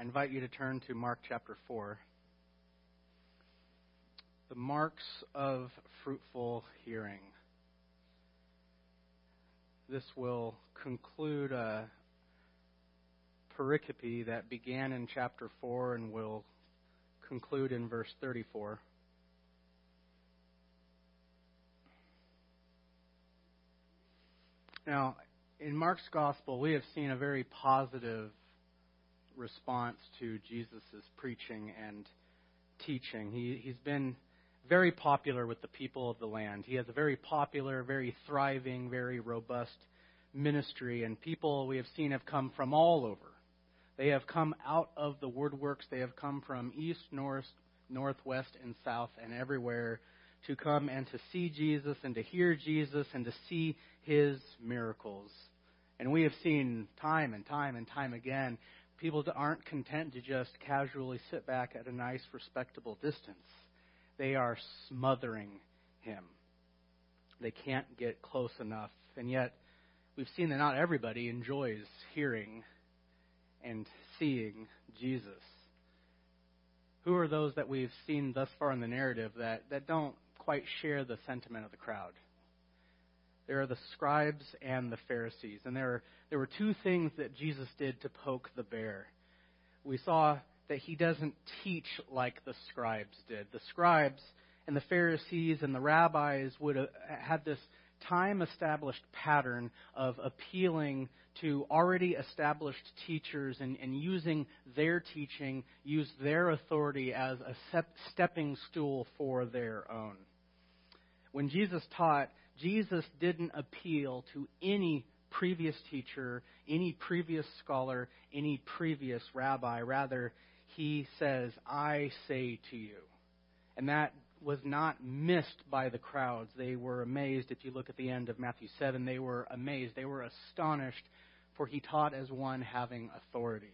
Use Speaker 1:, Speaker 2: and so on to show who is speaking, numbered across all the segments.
Speaker 1: I invite you to turn to Mark chapter 4. The marks of fruitful hearing. This will conclude a pericope that began in chapter 4 and will conclude in verse 34. Now, in Mark's gospel, we have seen a very positive response to Jesus' preaching and teaching. He, he's been very popular with the people of the land. He has a very popular, very thriving, very robust ministry, and people we have seen have come from all over. They have come out of the woodworks. They have come from east, north, northwest, and south, and everywhere to come and to see Jesus and to hear Jesus and to see his miracles. And we have seen time and time and time again people that aren't content to just casually sit back at a nice, respectable distance. They are smothering him. They can't get close enough. And yet, we've seen that not everybody enjoys hearing and seeing Jesus. Who are those that we've seen thus far in the narrative that, that don't quite share the sentiment of the crowd? There are the scribes and the Pharisees. And there, are, there were two things that Jesus did to poke the bear. We saw that he doesn't teach like the scribes did. The scribes and the Pharisees and the rabbis would have had this time established pattern of appealing to already established teachers and, and using their teaching, use their authority as a stepping stool for their own. When Jesus taught, Jesus didn't appeal to any previous teacher, any previous scholar, any previous rabbi. Rather, he says, I say to you. And that was not missed by the crowds. They were amazed. If you look at the end of Matthew 7, they were amazed. They were astonished, for he taught as one having authority.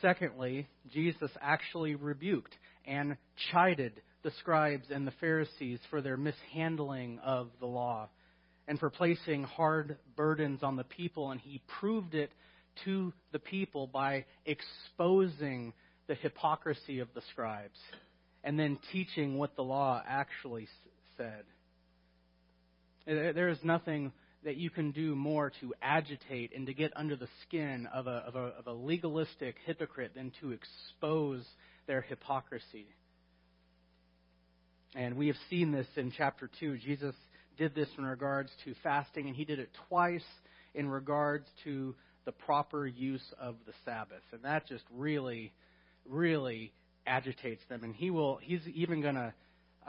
Speaker 1: Secondly, Jesus actually rebuked and chided the scribes and the Pharisees for their mishandling of the law and for placing hard burdens on the people, and he proved it to the people by exposing the hypocrisy of the scribes and then teaching what the law actually said. There is nothing that you can do more to agitate and to get under the skin of a, of a, of a legalistic hypocrite than to expose their hypocrisy. And we have seen this in chapter 2. Jesus did this in regards to fasting, and he did it twice in regards to the proper use of the Sabbath. And that just really, really agitates them. And he will, he's even going to,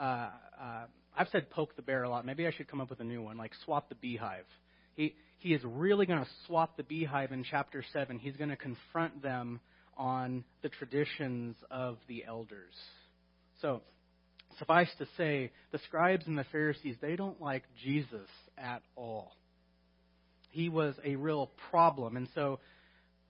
Speaker 1: uh, uh, I've said poke the bear a lot. Maybe I should come up with a new one, like swap the beehive. He, he is really going to swap the beehive in chapter 7. He's going to confront them on the traditions of the elders. So, Suffice to say, the scribes and the Pharisees, they don't like Jesus at all. He was a real problem. And so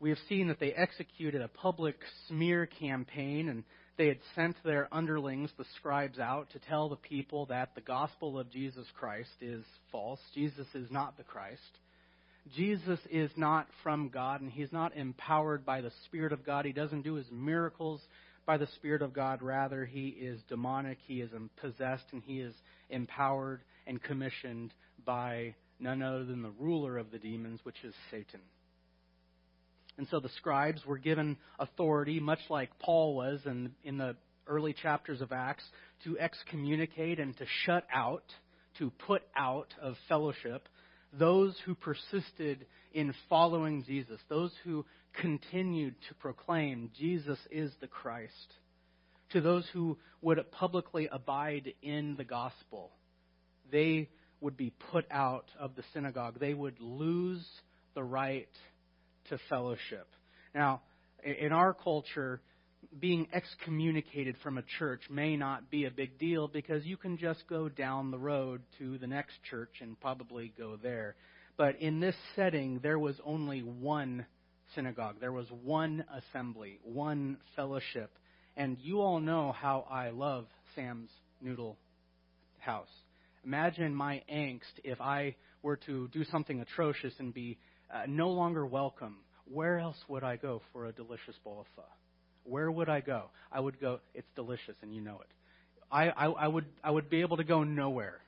Speaker 1: we have seen that they executed a public smear campaign and they had sent their underlings, the scribes, out to tell the people that the gospel of Jesus Christ is false. Jesus is not the Christ. Jesus is not from God, and he's not empowered by the Spirit of God. He doesn't do his miracles by the Spirit of God. Rather, he is demonic, he is possessed, and he is empowered and commissioned by none other than the ruler of the demons, which is Satan. And so the scribes were given authority, much like Paul was in, in the early chapters of Acts, to excommunicate and to shut out, to put out of fellowship those who persisted in following Jesus, those who continued to proclaim Jesus is the Christ, to those who would publicly abide in the gospel, they would be put out of the synagogue. They would lose the right to fellowship. Now, in our culture, being excommunicated from a church may not be a big deal because you can just go down the road to the next church and probably go there. But in this setting, there was only one synagogue. There was one assembly, one fellowship. And you all know how I love Sam's Noodle House. Imagine my angst if I were to do something atrocious and be uh, no longer welcome where else would I go for a delicious bowl of pho? Where would I go? I would go, it's delicious and you know it. I, I, I would I would be able to go nowhere.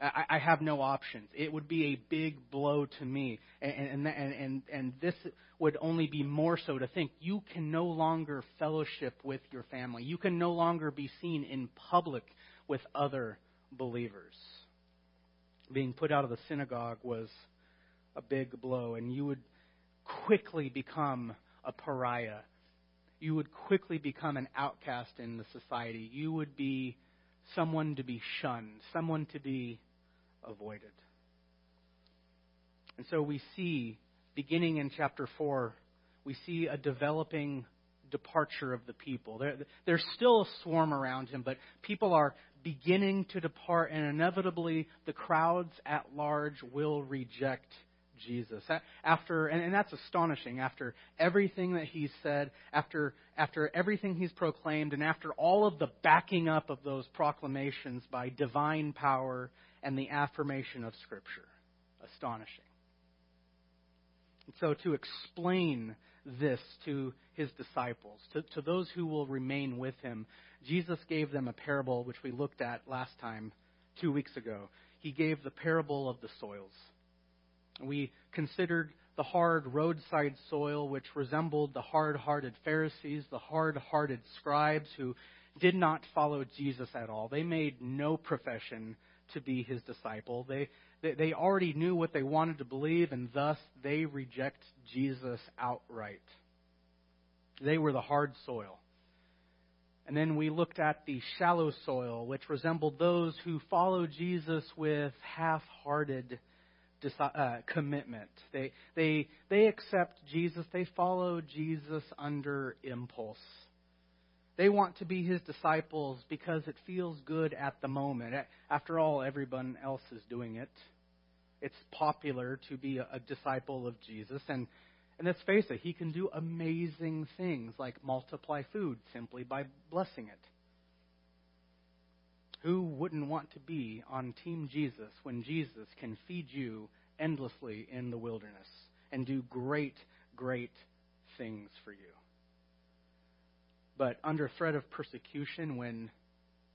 Speaker 1: I, I have no options. It would be a big blow to me, and and and and, and this would only be more so to think you can no longer fellowship with your family. You can no longer be seen in public with other believers. Being put out of the synagogue was a big blow, and you would quickly become a pariah you would quickly become an outcast in the society. You would be someone to be shunned, someone to be avoided. And so we see, beginning in chapter 4, we see a developing departure of the people. There, there's still a swarm around him, but people are beginning to depart, and inevitably the crowds at large will reject Jesus. After, and, and that's astonishing. After everything that he's said, after, after everything he's proclaimed, and after all of the backing up of those proclamations by divine power and the affirmation of Scripture. Astonishing. And so, to explain this to his disciples, to, to those who will remain with him, Jesus gave them a parable which we looked at last time, two weeks ago. He gave the parable of the soils. We considered the hard roadside soil, which resembled the hard hearted Pharisees, the hard hearted scribes who did not follow Jesus at all. They made no profession to be his disciple. They, they, they already knew what they wanted to believe, and thus they reject Jesus outright. They were the hard soil. And then we looked at the shallow soil, which resembled those who follow Jesus with half hearted uh, commitment. They, they, they accept Jesus, they follow Jesus under impulse. They want to be his disciples because it feels good at the moment. After all, everyone else is doing it. It's popular to be a, disciple of Jesus. And, and let's face it, he can do amazing things like multiply food simply by blessing it. Who wouldn't want to be on Team Jesus when Jesus can feed you endlessly in the wilderness and do great, great things for you? But under threat of persecution, when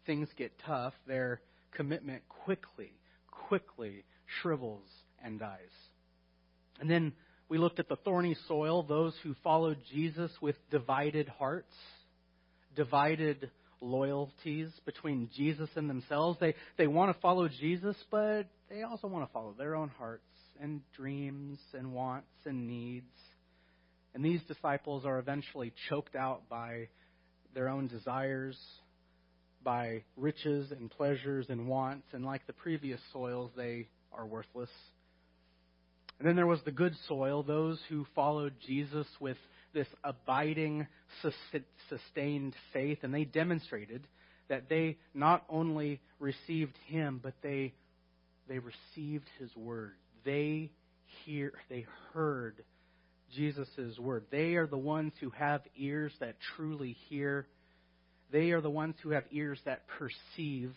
Speaker 1: things get tough, their commitment quickly, quickly shrivels and dies. And then we looked at the thorny soil, those who followed Jesus with divided hearts, divided loyalties between Jesus and themselves. They, they want to follow Jesus, but they also want to follow their own hearts and dreams and wants and needs. And these disciples are eventually choked out by their own desires, by riches and pleasures and wants, and like the previous soils, they are worthless. And then there was the good soil, those who followed Jesus with this abiding, sustained faith, and they demonstrated that they not only received him, but they they received his word. They hear they heard Jesus' word. They are the ones who have ears that truly hear. They are the ones who have ears that perceive.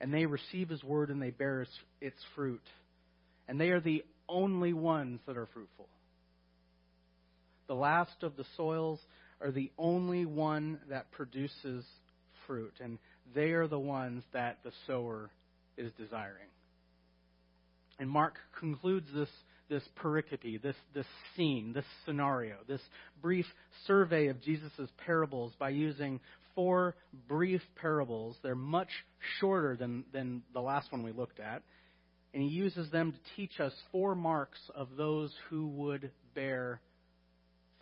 Speaker 1: And they receive his word and they bear its fruit. And they are the only ones that are fruitful. The last of the soils are the only one that produces fruit. And they are the ones that the sower is desiring. And Mark concludes this, this pericope, this, this scene, this scenario, this brief survey of Jesus' parables by using four brief parables. They're much shorter than, than the last one we looked at. And he uses them to teach us four marks of those who would bear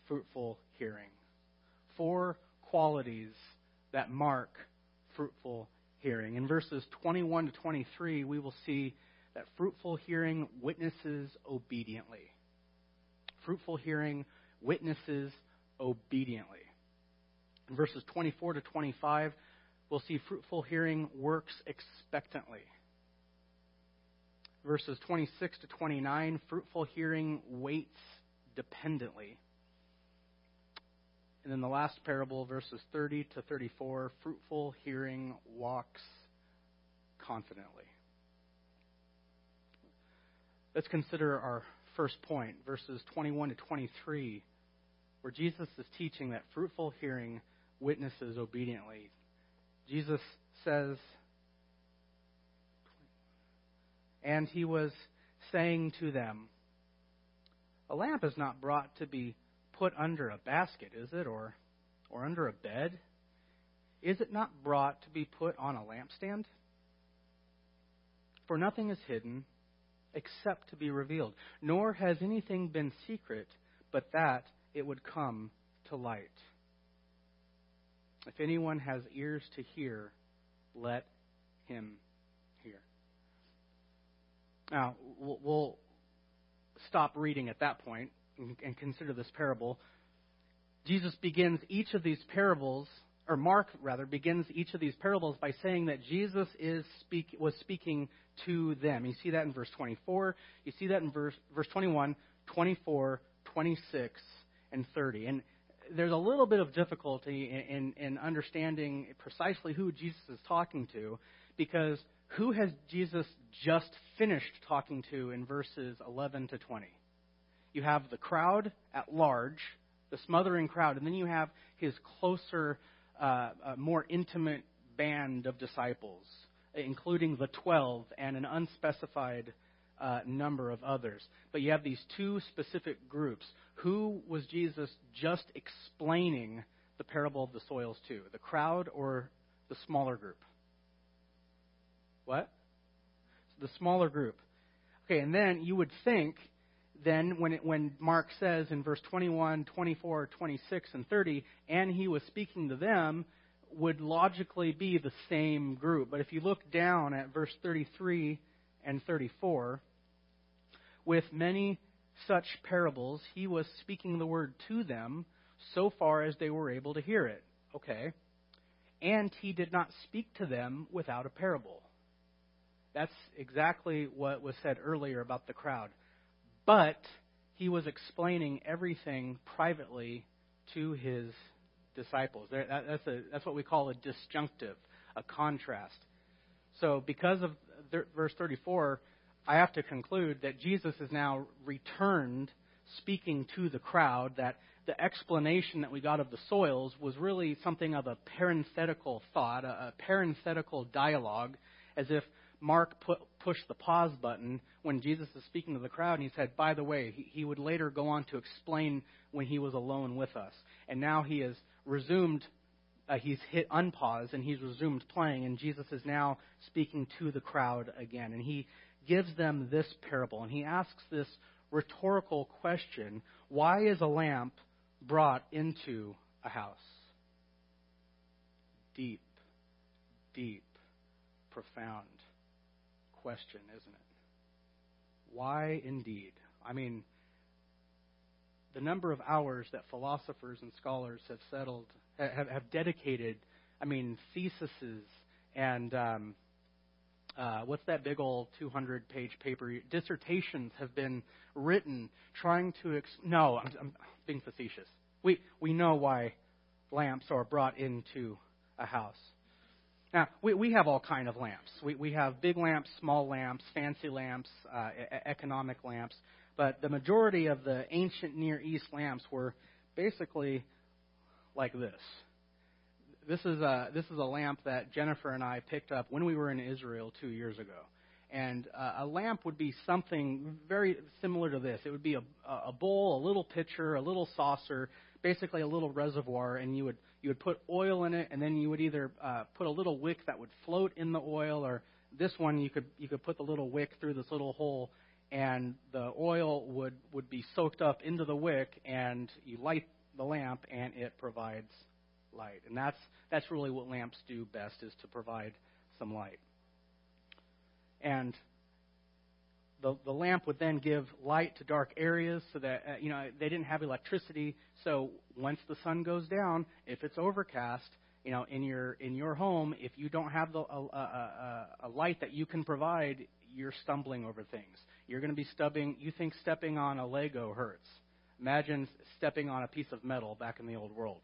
Speaker 1: fruitful hearing. Four qualities that mark fruitful hearing. In verses 21 to 23, we will see that fruitful hearing witnesses obediently. Fruitful hearing witnesses obediently. In verses 24 to 25, we'll see fruitful hearing works expectantly. Verses 26 to 29, fruitful hearing waits dependently. And then the last parable, verses 30 to 34, fruitful hearing walks confidently. Let's consider our first point, verses 21 to 23, where Jesus is teaching that fruitful hearing witnesses obediently. Jesus says, And he was saying to them, A lamp is not brought to be put under a basket, is it? Or, or under a bed? Is it not brought to be put on a lampstand? For nothing is hidden except to be revealed, nor has anything been secret but that it would come to light. If anyone has ears to hear, let him hear. Now, we'll stop reading at that point and consider this parable. Jesus begins each of these parables, or Mark rather, begins each of these parables by saying that Jesus is speak, was speaking to them. You see that in verse 24. You see that in verse, verse 21, 24, 26, and 30. And there's a little bit of difficulty in, in, in understanding precisely who Jesus is talking to because who has Jesus just finished talking to in verses 11 to 20? You have the crowd at large, the smothering crowd, and then you have his closer, uh, more intimate band of disciples, including the 12 and an unspecified uh, number of others. But you have these two specific groups. Who was Jesus just explaining the parable of the soils to? The crowd or the smaller group? What? The smaller group. Okay, and then you would think, then, when, it, when Mark says in verse 21, 24, 26, and 30, and he was speaking to them, would logically be the same group. But if you look down at verse 33 and 34, with many such parables, he was speaking the word to them so far as they were able to hear it. Okay. And he did not speak to them without a parable. That's exactly what was said earlier about the crowd. But he was explaining everything privately to his disciples. That's, a, that's what we call a disjunctive, a contrast. So, because of verse 34, I have to conclude that Jesus is now returned speaking to the crowd, that the explanation that we got of the soils was really something of a parenthetical thought, a, a parenthetical dialogue, as if Mark put, pushed the pause button when Jesus is speaking to the crowd, and he said, by the way, he, he would later go on to explain when he was alone with us. And now he has resumed, uh, he's hit unpause, and he's resumed playing, and Jesus is now speaking to the crowd again. And he gives them this parable, and he asks this rhetorical question Why is a lamp brought into a house? Deep, deep, profound question, isn't it? Why indeed? I mean, the number of hours that philosophers and scholars have settled, have, have dedicated, I mean, theses and um, uh, what's that big old 200 page paper? Dissertations have been written trying to. Ex- no, I'm, I'm being facetious. We, we know why lamps are brought into a house. Now, we, we have all kind of lamps. We, we have big lamps, small lamps, fancy lamps, uh, economic lamps. But the majority of the ancient Near East lamps were basically like this. This is a this is a lamp that Jennifer and I picked up when we were in Israel two years ago, and uh, a lamp would be something very similar to this. It would be a, a bowl, a little pitcher, a little saucer, basically a little reservoir, and you would you would put oil in it, and then you would either uh, put a little wick that would float in the oil, or this one you could you could put the little wick through this little hole, and the oil would would be soaked up into the wick, and you light the lamp, and it provides light. And that's, that's really what lamps do best, is to provide some light. And the, the lamp would then give light to dark areas so that, uh, you know, they didn't have electricity. So once the sun goes down, if it's overcast, you know, in your in your home, if you don't have the, a, a, a, a light that you can provide, you're stumbling over things. You're going to be stubbing. You think stepping on a Lego hurts. Imagine stepping on a piece of metal back in the old world.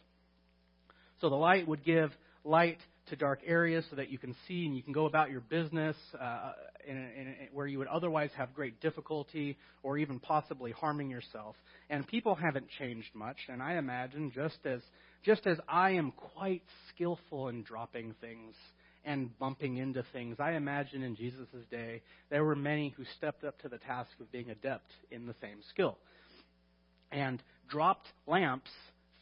Speaker 1: So the light would give light to dark areas so that you can see and you can go about your business uh, in, in, in, where you would otherwise have great difficulty or even possibly harming yourself. And people haven't changed much. And I imagine just as just as I am quite skillful in dropping things and bumping into things, I imagine in Jesus' day there were many who stepped up to the task of being adept in the same skill. And dropped lamps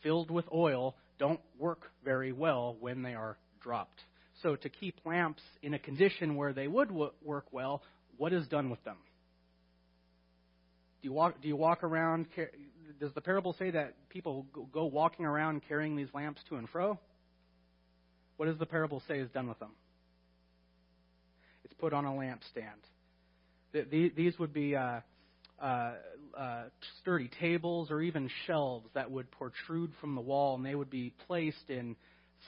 Speaker 1: filled with oil don't work very well when they are dropped. So, to keep lamps in a condition where they would w- work well, what is done with them? Do you walk? Do you walk around? Does the parable say that people go walking around carrying these lamps to and fro? What does the parable say is done with them? It's put on a lampstand. These would be uh, uh, uh, sturdy tables or even shelves that would protrude from the wall, and they would be placed in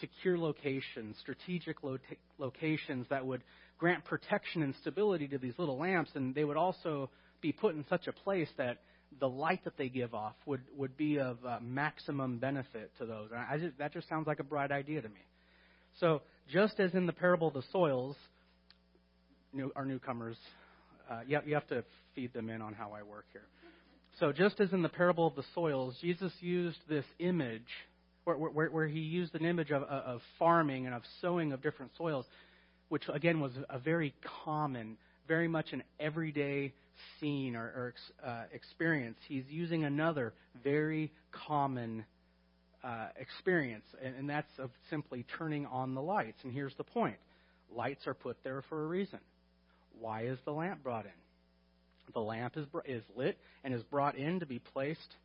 Speaker 1: secure locations, strategic lo- locations that would grant protection and stability to these little lamps, and they would also be put in such a place that the light that they give off would, would be of uh, maximum benefit to those. And I just, that just sounds like a bright idea to me. So, just as in the parable of the soils, new, our newcomers, uh, you, you have to feed them in on how I work here. So, just as in the parable of the soils, Jesus used this image, where, where, where he used an image of, of farming and of sowing of different soils, which again was a very common, very much an everyday scene or, or uh, experience. He's using another very common uh, experience, and, and that's of simply turning on the lights. And here's the point lights are put there for a reason. Why is the lamp brought in? The lamp is, is lit and is brought in to be placed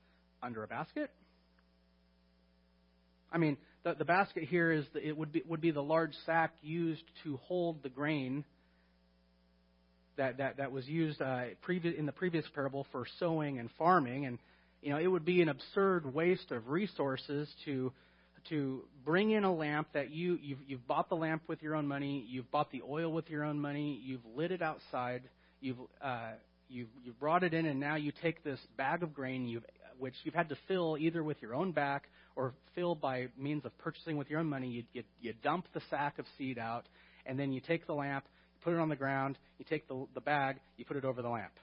Speaker 1: under a basket. I mean, the, the basket here is the, it would be would be the large sack used to hold the grain that that that was used uh, previ- in the previous parable for sowing and farming, and you know it would be an absurd waste of resources to to bring in a lamp that you you've, you've bought the lamp with your own money, you've bought the oil with your own money, you've lit it outside, you've uh, you've you've brought it in, and now you take this bag of grain you've which you've had to fill either with your own back or fill by means of purchasing with your own money. You, you, you dump the sack of seed out, and then you take the lamp, put it on the ground, you take the, the bag, you put it over the lamp.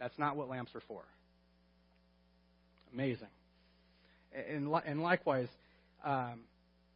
Speaker 1: That's not what lamps are for. Amazing. And, and likewise, um,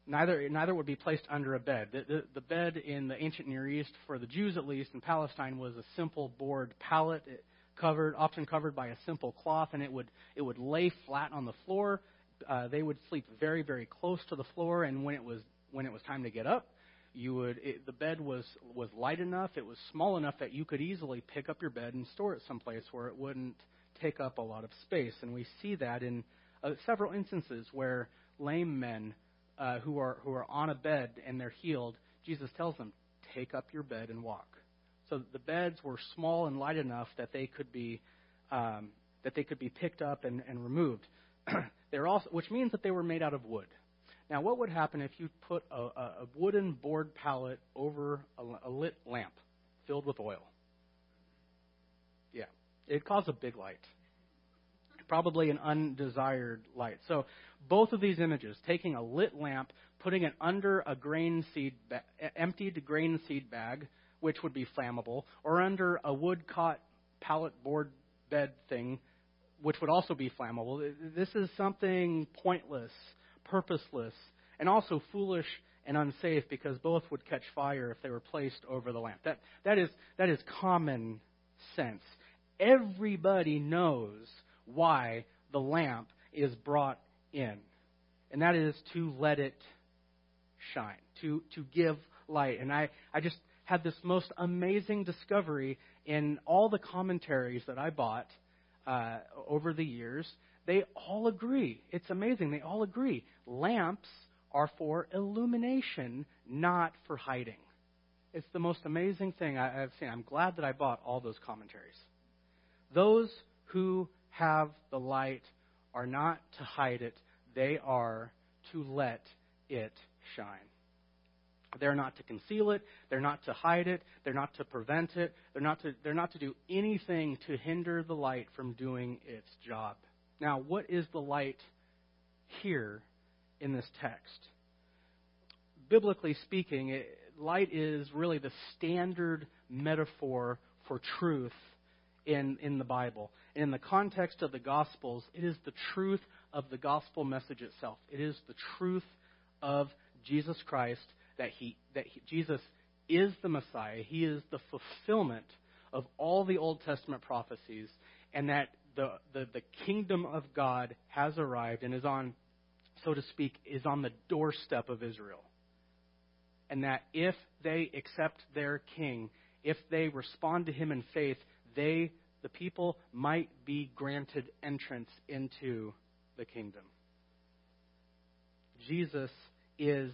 Speaker 1: neither, neither would be placed under a bed. The, the, the, bed in the ancient Near East, for the Jews at least, in Palestine, was a simple board pallet, it, covered, often covered by a simple cloth, and it would, it would lay flat on the floor. Uh, they would sleep very, very close to the floor, and when it was, when it was time to get up, you would it, the bed was was light enough it was small enough that you could easily pick up your bed and store it someplace where it wouldn't take up a lot of space and we see that in uh, several instances where lame men uh, who are who are on a bed and they're healed, Jesus tells them, "Take up your bed and walk." So the beds were small and light enough that they could be um, that they could be picked up and, and removed. They're also, which means that they were made out of wood. Now, what would happen if you put a, a wooden board pallet over a, a lit lamp filled with oil? Yeah, it'd cause a big light probably an undesired light. So both of these images, taking a lit lamp, putting it under a grain seed ba- emptied grain seed bag, which would be flammable, or under a wood caught pallet board bed thing, which would also be flammable. This is something pointless, purposeless, and also foolish and unsafe because both would catch fire if they were placed over the lamp. That, that, is, that is common sense. Everybody knows why the lamp is brought in, and that is to let it shine, to, to give light. And I, I just had this most amazing discovery in all the commentaries that I bought uh, over the years. They all agree. It's amazing. They all agree. Lamps are for illumination, not for hiding. It's the most amazing thing I, have seen. I'm glad that I bought all those commentaries. Those who have the light are not to hide it, they are to let it shine. They're not to conceal it, they're not to hide it, they're not to prevent it, they're not to, they're not to do anything to hinder the light from doing its job. Now, what is the light here in this text? biblically speaking, it, light is really the standard metaphor for truth in, in the Bible. And in the context of the Gospels, it is the truth of the gospel message itself. It is the truth of Jesus Christ that he that he, Jesus is the Messiah. He is the fulfillment of all the Old Testament prophecies, and that the, the, the kingdom of God has arrived and is on, so to speak, is on the doorstep of Israel. And that if they accept their king, if they respond to him in faith, they, the people, might be granted entrance into the kingdom. Jesus is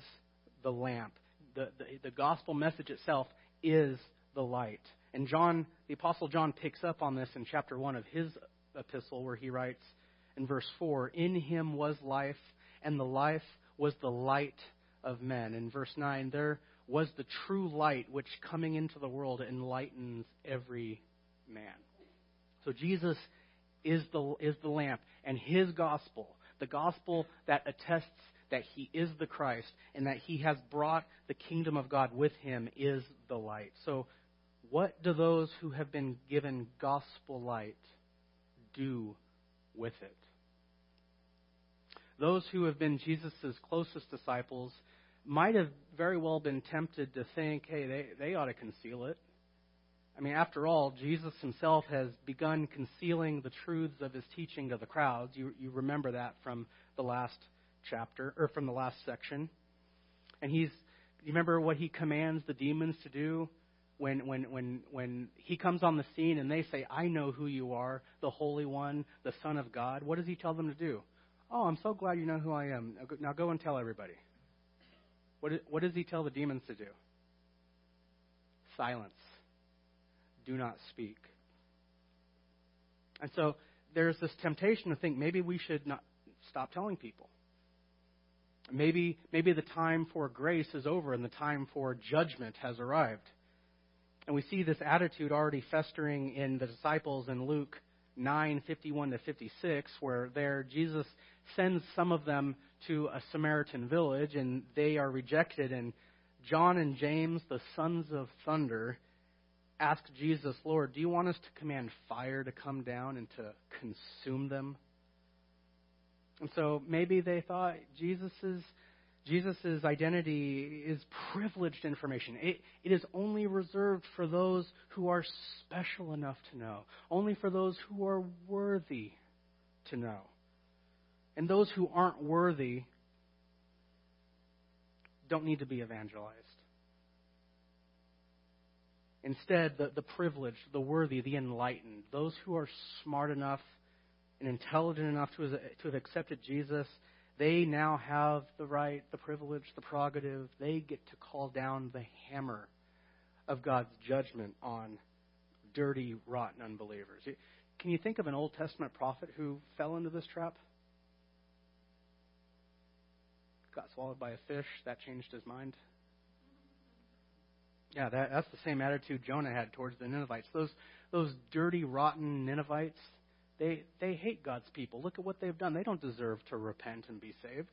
Speaker 1: the lamp. The, the, the gospel message itself is the light. And John, the Apostle John, picks up on this in chapter 1 of his epistle, where he writes in verse 4 In him was life, and the life was the light of men. In verse 9, there was the true light which coming into the world enlightens every man. So Jesus is the, is the lamp, and his gospel, the gospel that attests that he is the Christ and that he has brought the kingdom of God with him, is the light. So, what do those who have been given gospel light do with it? Those who have been Jesus' closest disciples might have very well been tempted to think, hey, they, they ought to conceal it. I mean, after all, Jesus himself has begun concealing the truths of his teaching to the crowds. You, you remember that from the last chapter, or from the last section. And he's, you remember what he commands the demons to do? When, when, when, when he comes on the scene and they say, I know who you are, the Holy One, the Son of God, what does he tell them to do? Oh, I'm so glad you know who I am. Now go, and tell everybody. What, what does he tell the demons to do? Silence do not speak. And so there's this temptation to think maybe we should not stop telling people. Maybe, maybe the time for grace is over and the time for judgment has arrived. And we see this attitude already festering in the disciples in Luke 9 51 to 56, where there Jesus sends some of them to a Samaritan village and they are rejected. And John and James, the sons of thunder, ask Jesus, Lord, do you want us to command fire to come down and to consume them? And so maybe they thought Jesus's Jesus' identity is privileged information. It, it is only reserved for those who are special enough to know, only for those who are worthy to know. And those who aren't worthy don't need to be evangelized. Instead, the, the privileged, the worthy, the enlightened, those who are smart enough and intelligent enough to, to have accepted Jesus, they now have the right, the privilege, the prerogative. They get to call down the hammer of God's judgment on dirty, rotten unbelievers. Can you think of an Old Testament prophet who fell into this trap? Got swallowed by a fish. That changed his mind. Yeah, that, that's the same attitude Jonah had towards the Ninevites. Those, those dirty, rotten Ninevites, they, they hate God's people. Look at what they've done. They don't deserve to repent and be saved.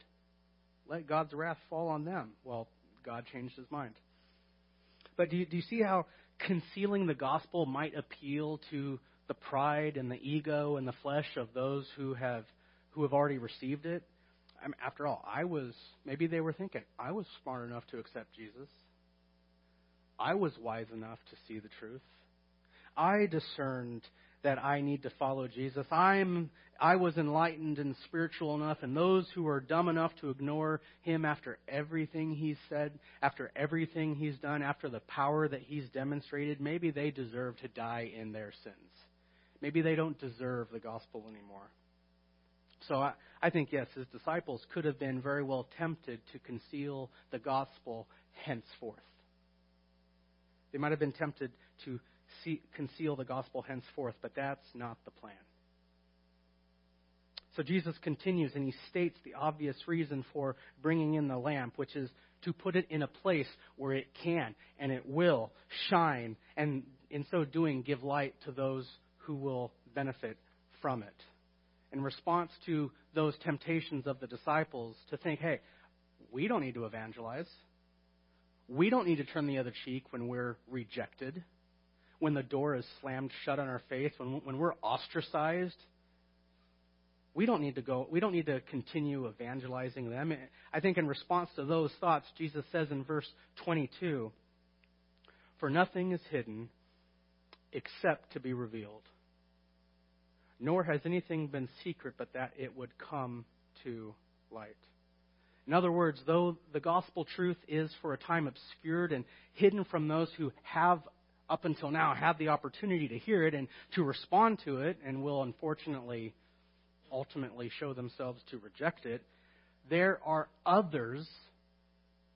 Speaker 1: Let God's wrath fall on them. Well, God changed his mind. But do you, do you see how concealing the gospel might appeal to the pride and the ego and the flesh of those who have who have already received it? I mean, after all, I was maybe they were thinking I was smart enough to accept Jesus. I was wise enough to see the truth. I discerned that I need to follow Jesus. I'm I was enlightened and spiritual enough, and those who are dumb enough to ignore him after everything he's said, after everything he's done, after the power that he's demonstrated, maybe they deserve to die in their sins. Maybe they don't deserve the gospel anymore. So I, I think, yes, his disciples could have been very well tempted to conceal the gospel henceforth. They might have been tempted to see, conceal the gospel henceforth, but that's not the plan. So Jesus continues and he states the obvious reason for bringing in the lamp, which is to put it in a place where it can and it will shine, and in so doing, give light to those who will benefit from it. In response to those temptations of the disciples to think, hey, we don't need to evangelize. We don't need to turn the other cheek when we're rejected, when the door is slammed shut on our face, when, when we're ostracized. We don't need to go, we don't need to continue evangelizing them. I think in response to those thoughts, Jesus says in verse 22 For nothing is hidden except to be revealed, nor has anything been secret but that it would come to light. In other words, though the gospel truth is for a time obscured and hidden from those who have up until now had the opportunity to hear it and to respond to it and will unfortunately ultimately show themselves to reject it, there are others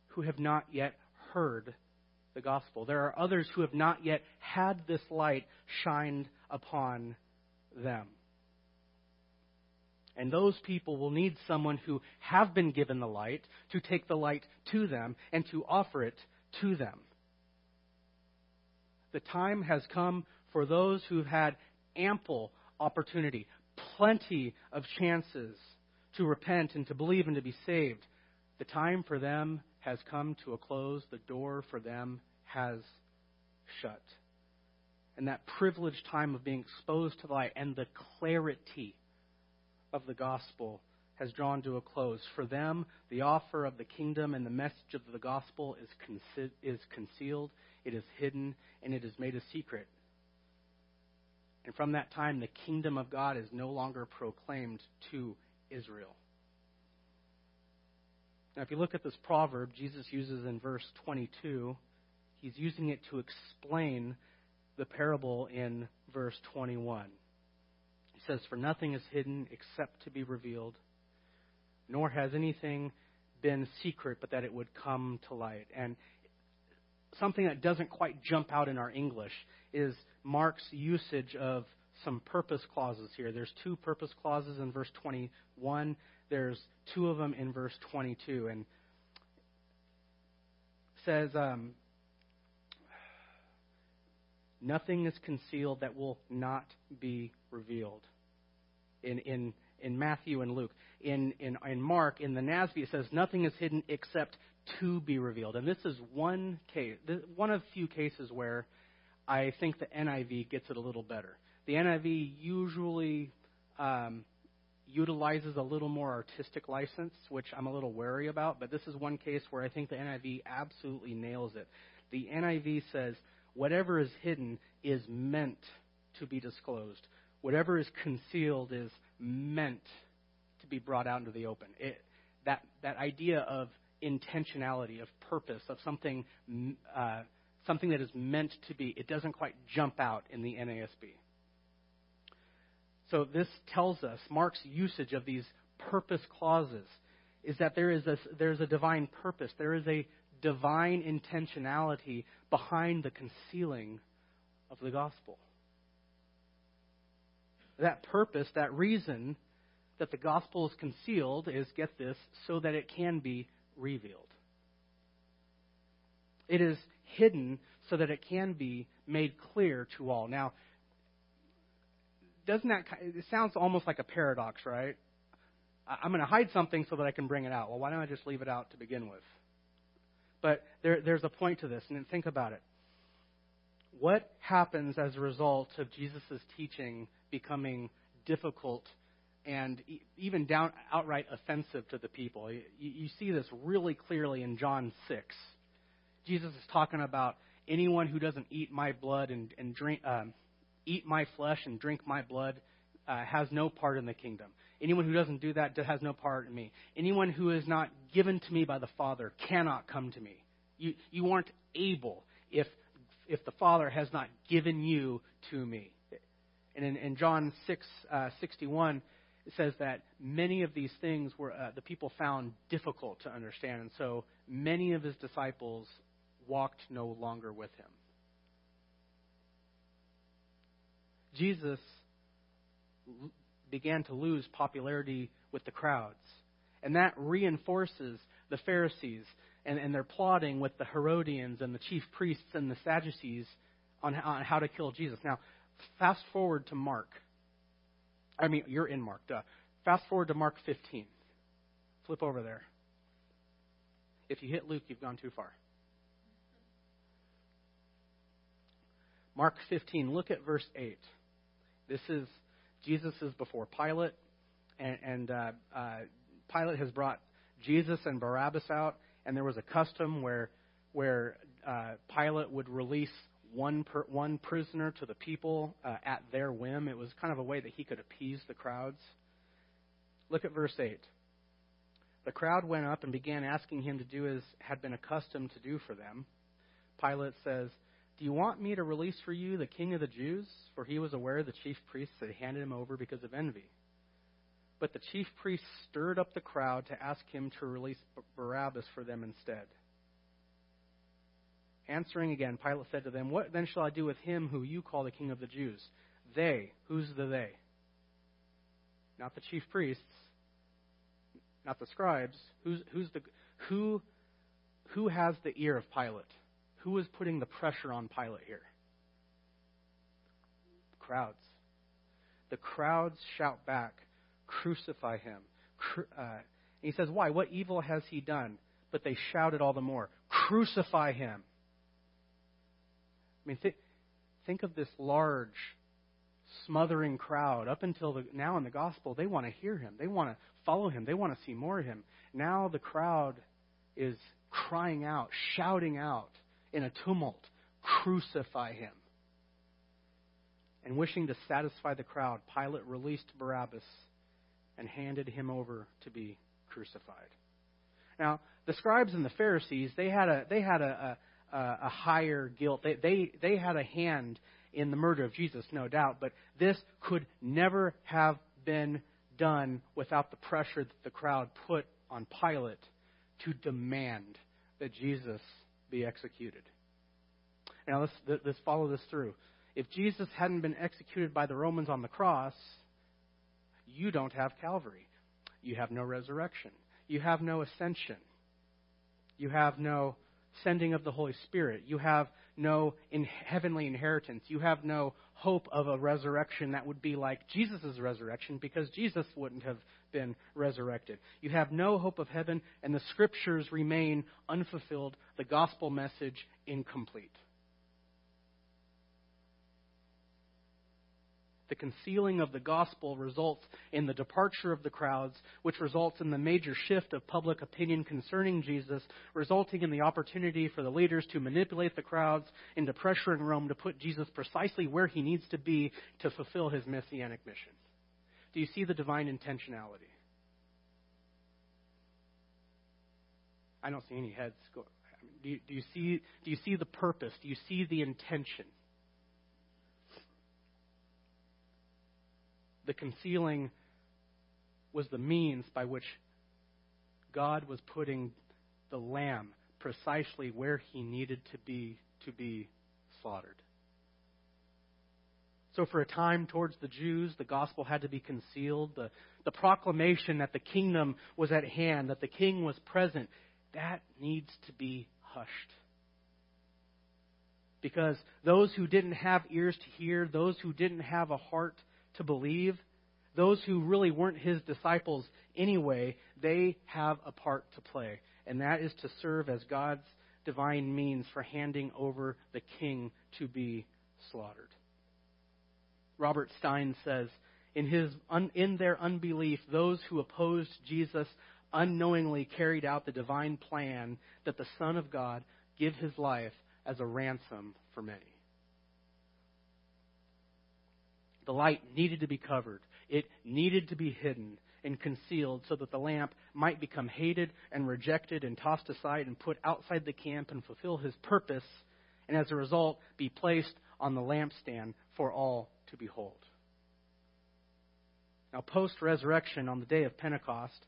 Speaker 1: who have not yet heard the gospel. There are others who have not yet had this light shined upon them. And those people will need someone who have been given the light to take the light to them and to offer it to them. The time has come for those who've had ample opportunity, plenty of chances to repent and to believe and to be saved. The time for them has come to a close. The door for them has shut. And that privileged time of being exposed to the light and the clarity of the gospel has drawn to a close. For them, the offer of the kingdom and the message of the gospel is, is concealed, it is hidden, and it is made a secret. And from that time, the kingdom of God is no longer proclaimed to Israel. Now, if you look at this proverb Jesus uses in verse 22, he's using it to explain the parable in verse 21 He says, For nothing is hidden except to be revealed, nor has anything been secret but that it would come to light. And something that doesn't quite jump out in our English is Mark's usage of some purpose clauses here. There's two purpose clauses in verse 21. There's two of them in verse 22, and says, um, "Nothing is concealed that will not be revealed." in, in, in Matthew and Luke. In, in, in Mark, in the NASB, it says, nothing is hidden except to be revealed. And this is one case, one of few cases where I think the NIV gets it a little better. The NIV usually um, utilizes a little more artistic license, which I'm a little wary about, but this is one case where I think the NIV absolutely nails it. The NIV says, whatever is hidden is meant to be disclosed whatever is concealed is meant to be brought out into the open. It, that, that idea of intentionality, of purpose, of something, uh, something that is meant to be, it doesn't quite jump out in the NASB. So this tells us, Mark's usage of these purpose clauses is that there is a, there's a divine purpose. There is a divine intentionality behind the concealing of the gospel that purpose, that reason that the gospel is concealed is, get this, so that it can be revealed. It is hidden so that it can be made clear to all. Now, doesn't that, it sounds almost like a paradox, right? I'm going to hide something so that I can bring it out. Well, why don't I just leave it out to begin with? But there, there's a point to this, and think about it. What happens as a result of Jesus' teaching becoming difficult and even down outright offensive to the people. You, you, see this really clearly in John 6. Jesus is talking about anyone who doesn't eat my blood and, and drink, um, eat my flesh and drink my blood uh, has no part in the kingdom. Anyone who doesn't do that has no part in me. Anyone who is not given to me by the Father cannot come to me. You, you aren't able if, if the Father has not given you to me. And in, in John 6, uh, 61, it says that many of these things were uh, the people found difficult to understand, and so many of his disciples walked no longer with him. Jesus began to lose popularity with the crowds, and that reinforces the Pharisees and, and they're plotting with the Herodians and the chief priests and the Sadducees on, on how to kill Jesus. Now, fast forward to Mark. I mean, you're in Mark, duh. Fast forward to Mark 15. Flip over there. If you hit Luke, you've gone too far. Mark 15, look at verse 8. This is Jesus is before Pilate, and, and uh, uh, Pilate has brought Jesus and Barabbas out, and there was a custom where where uh, Pilate would release one per, one prisoner to the people uh, at their whim. It was kind of a way that he could appease the crowds. Look at verse 8. The crowd went up and began asking him to do as had been accustomed to do for them. Pilate says, Do you want me to release for you the king of the Jews? For he was aware the chief priests had handed him over because of envy. But the chief priests stirred up the crowd to ask him to release Barabbas for them instead. Answering again, Pilate said to them, What then shall I do with him who you call the king of the Jews? They, who's the they? Not the chief priests, not the scribes. Who's, who's the, who, who has the ear of Pilate? Who is putting the pressure on Pilate here? The crowds. The crowds shout back, Crucify him. Uh, he says, Why? What evil has he done? But they shouted all the more, Crucify him. I mean, th- think of this large, smothering crowd. Up until the, now in the gospel, they want to hear him. They want to follow him. They want to see more of him. Now the crowd is crying out, shouting out in a tumult, crucify him. And wishing to satisfy the crowd, Pilate released Barabbas and handed him over to be crucified. Now, the scribes and the Pharisees, they had a, they had a, a, a higher guilt. They, they, they had a hand in the murder of Jesus, no doubt, but this could never have been done without the pressure that the crowd put on Pilate to demand that Jesus be executed. Now, let's, let's follow this through. If Jesus hadn't been executed by the Romans on the cross, you don't have Calvary. You have no resurrection. You have no ascension. You have no sending of the Holy Spirit. You have no in heavenly inheritance. You have no hope of a resurrection that would be like Jesus' resurrection because Jesus wouldn't have been resurrected. You have no hope of heaven, and the scriptures remain unfulfilled, the gospel message incomplete. The concealing of the gospel results in the departure of the crowds, which results in the major shift of public opinion concerning Jesus, resulting in the opportunity for the leaders to manipulate the crowds into pressuring Rome to put Jesus precisely where he needs to be to fulfill his messianic mission. Do you see the divine intentionality? I don't see any heads go. Do you, do you see? Do you see the purpose? Do you see the intention? The concealing was the means by which God was putting the lamb precisely where he needed to be to be slaughtered. So, for a time towards the Jews, the gospel had to be concealed. The, the proclamation that the kingdom was at hand, that the king was present, that needs to be hushed. Because those who didn't have ears to hear, those who didn't have a heart to believe, those who really weren't his disciples anyway, they have a part to play. And that is to serve as God's divine means for handing over the king to be slaughtered. Robert Stein says, in, his, in their unbelief, those who opposed Jesus unknowingly carried out the divine plan that the Son of God give his life as a ransom for many. The light needed to be covered. It needed to be hidden and concealed so that the lamp might become hated and rejected and tossed aside and put outside the camp and fulfill his purpose, and as a result, be placed on the lampstand for all to behold. Now, post resurrection on the day of Pentecost,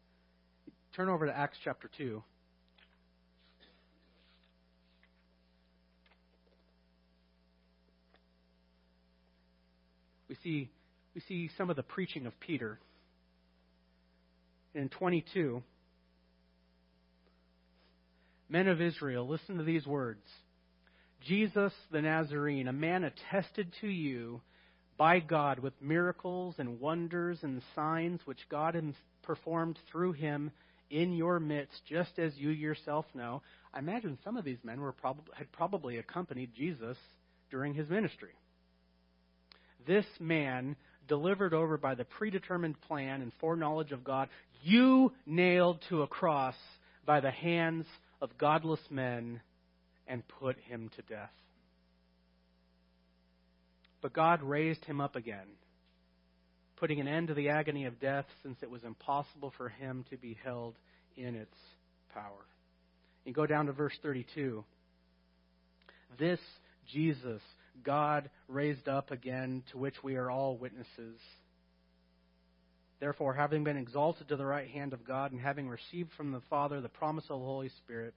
Speaker 1: turn over to Acts chapter 2. See, we see some of the preaching of Peter. In 22, men of Israel, listen to these words Jesus the Nazarene, a man attested to you by God with miracles and wonders and signs which God performed through him in your midst, just as you yourself know. I imagine some of these men were prob- had probably accompanied Jesus during his ministry. This man, delivered over by the predetermined plan and foreknowledge of God, you nailed to a cross by the hands of godless men and put him to death. But God raised him up again, putting an end to the agony of death since it was impossible for him to be held in its power. You go down to verse 32. This Jesus God raised up again, to which we are all witnesses. Therefore, having been exalted to the right hand of God, and having received from the Father the promise of the Holy Spirit,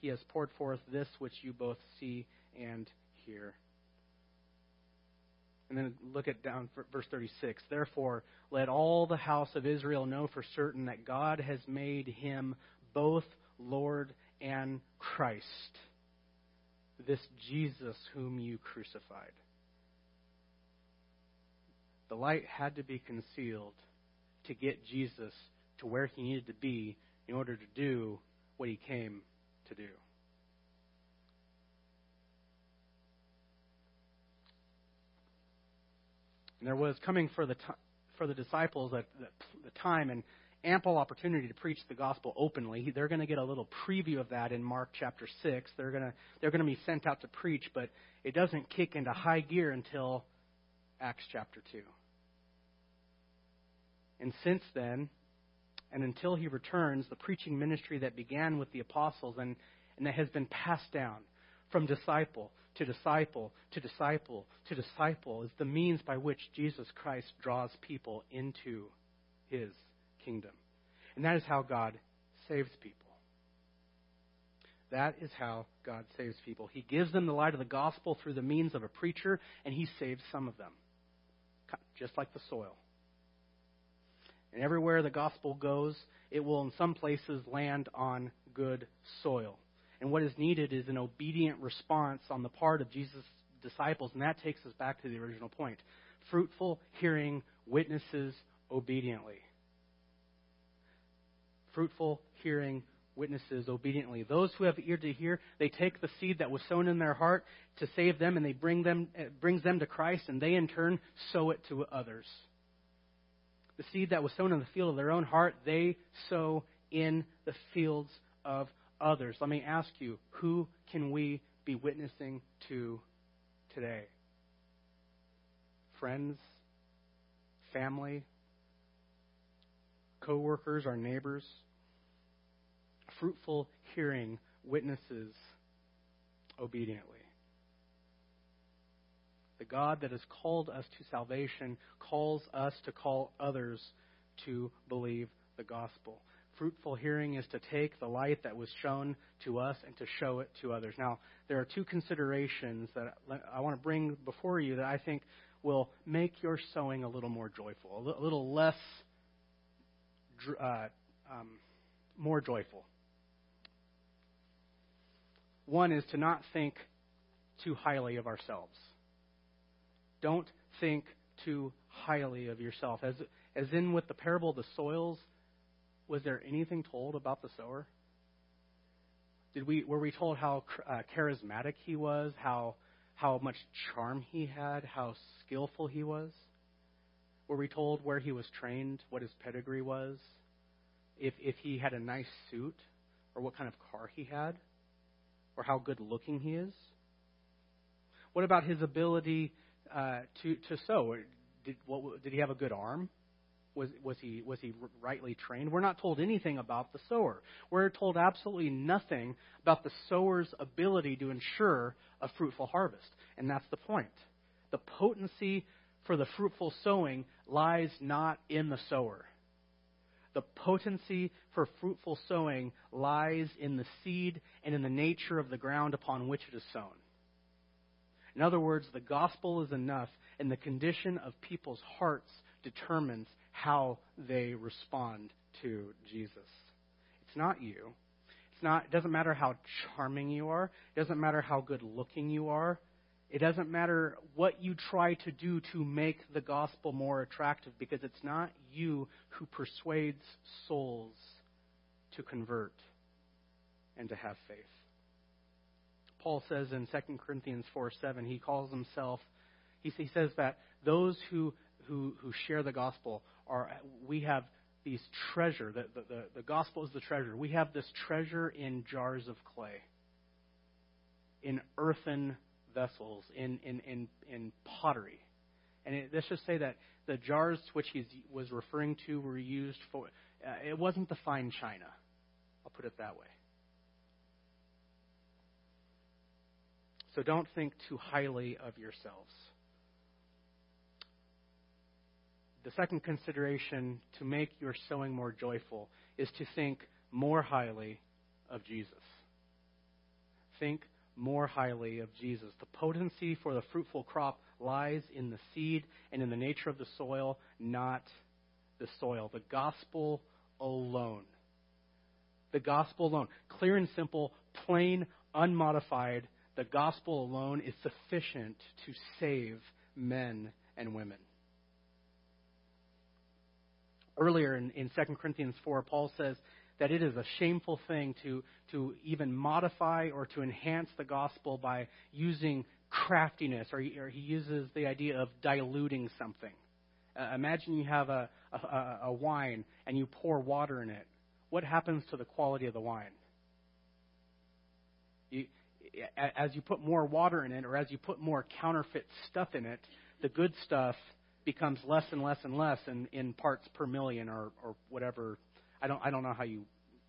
Speaker 1: he has poured forth this which you both see and hear. And then look at down verse 36. Therefore, let all the house of Israel know for certain that God has made him both Lord and Christ this Jesus whom you crucified. The light had to be concealed to get Jesus to where he needed to be in order to do what he came to do. And there was coming for the, t- for the disciples at the time, and ample opportunity to preach the gospel openly. They're going to get a little preview of that in Mark chapter 6. They're going to they're going to be sent out to preach, but it doesn't kick into high gear until Acts chapter 2. And since then, and until he returns, the preaching ministry that began with the apostles and, and that has been passed down from disciple to disciple to disciple to disciple is the means by which Jesus Christ draws people into his kingdom. And that is how God saves people. That is how God saves people. He gives them the light of the gospel through the means of a preacher, and He saves some of them, just like the soil. And everywhere the gospel goes, it will in some places land on good soil. And what is needed is an obedient response on the part of Jesus' disciples, and that takes us back to the original point. Fruitful hearing witnesses obediently fruitful, hearing witnesses obediently. Those who have ear to hear, they take the seed that was sown in their heart to save them, and they bring them it brings them to Christ, and they in turn sow it to others. The seed that was sown in the field of their own heart, they sow in the fields of others. Let me ask you, who can we be witnessing to today? Friends, family, co-workers, our neighbors fruitful hearing witnesses obediently. The God that has called us to salvation calls us to call others to believe the gospel. Fruitful hearing is to take the light that was shown to us and to show it to others. Now, there are two considerations that I want to bring before you that I think will make your sowing a little more joyful, a little less, uh, um, more joyful. One is to not think too highly of ourselves. Don't think too highly of yourself. As, as in with the parable of the soils, was there anything told about the sower? Did we, were we told how uh, charismatic he was, how, how much charm he had, how skillful he was? Were we told where he was trained, what his pedigree was, if, if he had a nice suit, or what kind of car he had? Or how good looking he is? What about his ability uh, to to sow? Did what, did he have a good arm? Was was he was he rightly trained? We're not told anything about the sower. We're told absolutely nothing about the sower's ability to ensure a fruitful harvest, and that's the point. The potency for the fruitful sowing lies not in the sower. The potency for fruitful sowing lies in the seed and in the nature of the ground upon which it is sown. In other words, the gospel is enough, and the condition of people's hearts determines how they respond to Jesus. It's not you. It's not, it doesn't matter how charming you are. It doesn't matter how good looking you are. It doesn't matter what you try to do to make the gospel more attractive because it's not you who persuades souls to convert and to have faith. Paul says in 2 Corinthians 4 7, he calls himself, he, says that those who, who, who share the gospel are, we have these treasure, the, the, the, the gospel is the treasure. We have this treasure in jars of clay, in earthen vessels, in, in, in, in pottery. And it, let's just say that the jars which he was referring to were used for, uh, it wasn't the fine china. I'll put it that way. So don't think too highly of yourselves. The second consideration to make your sowing more joyful is to think more highly of Jesus. Think more highly of Jesus. The potency for the fruitful crop lies in the seed and in the nature of the soil, not the soil. The gospel alone. The gospel alone. Clear and simple, plain, unmodified. The gospel alone is sufficient to save men and women. Earlier in, in 2 Corinthians 4, Paul says that it is a shameful thing to, to even modify or to enhance the gospel by using craftiness, or he, or he uses the idea of diluting something. Uh, imagine you have a, a, a wine and you pour water in it. What happens to the quality of the wine? You, as you put more water in it, or as you put more counterfeit stuff in it, the good stuff becomes less and less and less in, in parts per million, or, or whatever. I don't I don't know how you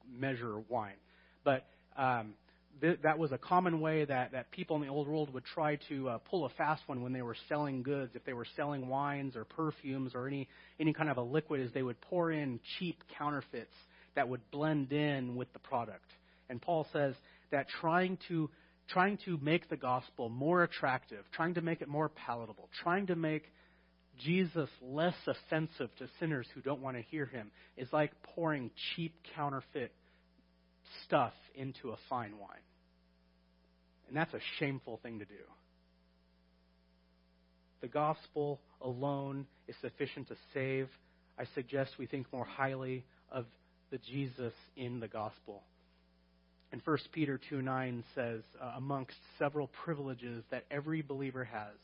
Speaker 1: measure wine, but um, th- that was a common way that, that people in the old world would try to uh, pull a fast one when they were selling goods. If they were selling wines or perfumes or any, any kind of a liquid, is they would pour in cheap counterfeits that would blend in with the product. And Paul says that trying to trying to make the gospel more attractive, trying to make it more palatable, trying to make Jesus less offensive to sinners who don't want to hear him is like pouring cheap counterfeit stuff into a fine wine. And that's a shameful thing to do. The gospel alone is sufficient to save. I suggest we think more highly of the Jesus in the gospel. And 1 Peter 2 9 says, uh, amongst several privileges that every believer has,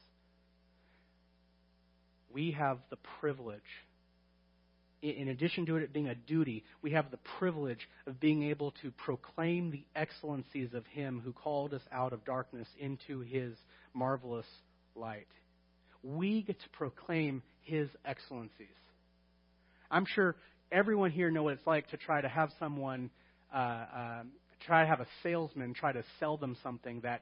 Speaker 1: we have the privilege in addition to it being a duty, we have the privilege of being able to proclaim the excellencies of Him who called us out of darkness into His marvelous light. We get to proclaim His excellencies. I'm sure everyone here know what it's like to try to have someone, uh, uh, try to have a salesman try to sell them something that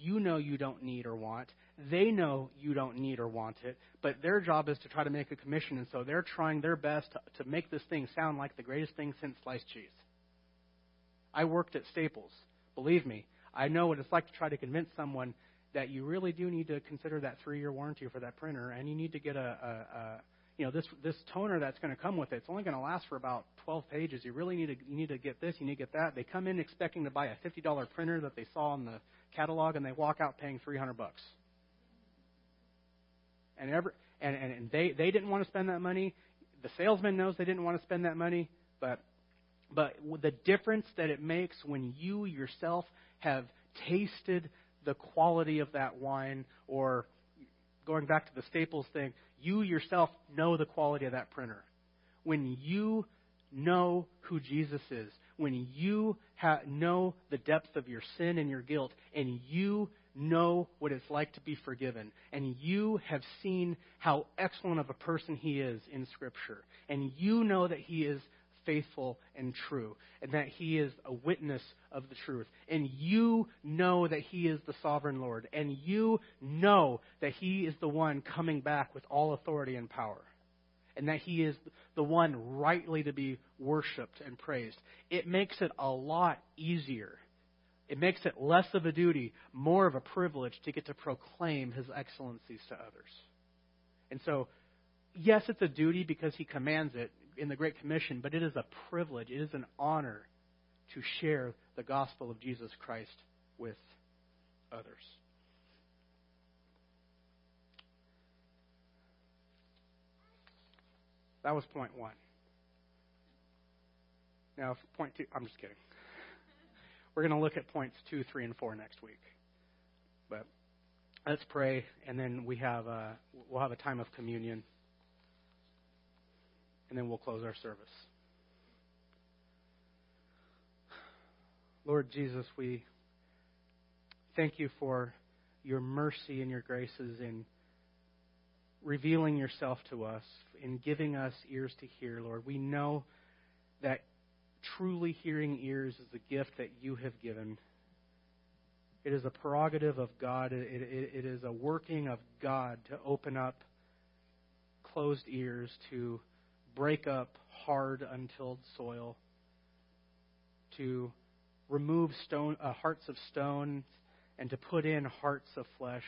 Speaker 1: you know you don't need or want, they know you don't need or want it, but their job is to try to make a commission, and so they're trying their best to, to make this thing sound like the greatest thing since sliced cheese. I worked at Staples. Believe me, I know what it's like to try to convince someone that you really do need to consider that three-year warranty for that printer, and you need to get a, a, a you know this this toner that's going to come with it. It's only going to last for about 12 pages. You really need to you need to get this. You need to get that. They come in expecting to buy a $50 printer that they saw in the catalog, and they walk out paying 300 bucks and every and, and, and they they didn't want to spend that money. The salesman knows they didn't want to spend that money, but but the difference that it makes when you yourself have tasted the quality of that wine, or going back to the Staples thing, you yourself know the quality of that printer. When you know who Jesus is, when you ha- know the depth of your sin and your guilt, and you know what it's like to be forgiven, and you have seen how excellent of a person he is in Scripture, and you know that he is faithful and true, and that he is a witness of the truth, and you know that he is the sovereign Lord, and you know that he is the one coming back with all authority and power, and that he is the one rightly to be worshiped and praised. It makes it a lot easier it makes it less of a duty, more of a privilege to get to proclaim his excellencies to others. And so, yes, it's a duty because he commands it in the Great Commission, but it is a privilege, it is an honor to share the gospel of Jesus Christ with others. That was point one. Now, point two, I'm just kidding. We're going to look at points two, three, and four next week. But let's pray, and then we have a, we'll have a time of communion, and then we'll close our service. Lord Jesus, we thank you for your mercy and your graces in revealing yourself to us, in giving us ears to hear, Lord. We know that truly hearing ears is a gift that you have given. It is a prerogative of God. It, it, it is a working of God to open up closed ears, to break up hard, untilled soil, to remove stone, uh, hearts of stone, and to put in hearts of flesh,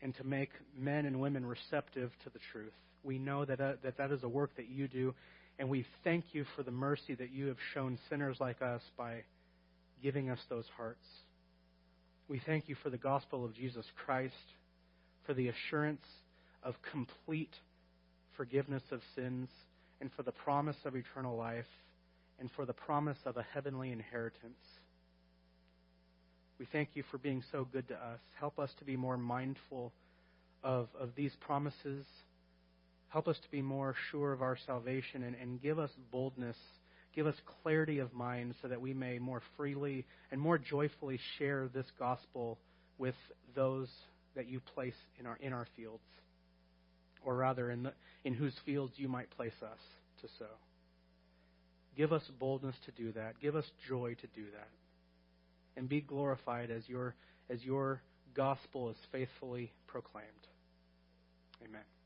Speaker 1: and to make men and women receptive to the truth. We know that uh, that, that is a work that you do, and we thank you for the mercy that you have shown sinners like us by giving us those hearts. We thank you for the gospel of Jesus Christ, for the assurance of complete forgiveness of sins, and for the promise of eternal life, and for the promise of a heavenly inheritance. We thank you for being so good to us. Help us to be more mindful of, of these promises. Help us to be more sure of our salvation and, and give us boldness Give us clarity of mind so that we may more freely and more joyfully share this gospel with those that you place in our, in our fields, or rather, in, the, in whose fields you might place us to sow. Give us boldness to do that. Give us joy to do that. And be glorified as your, as your gospel is faithfully proclaimed. Amen.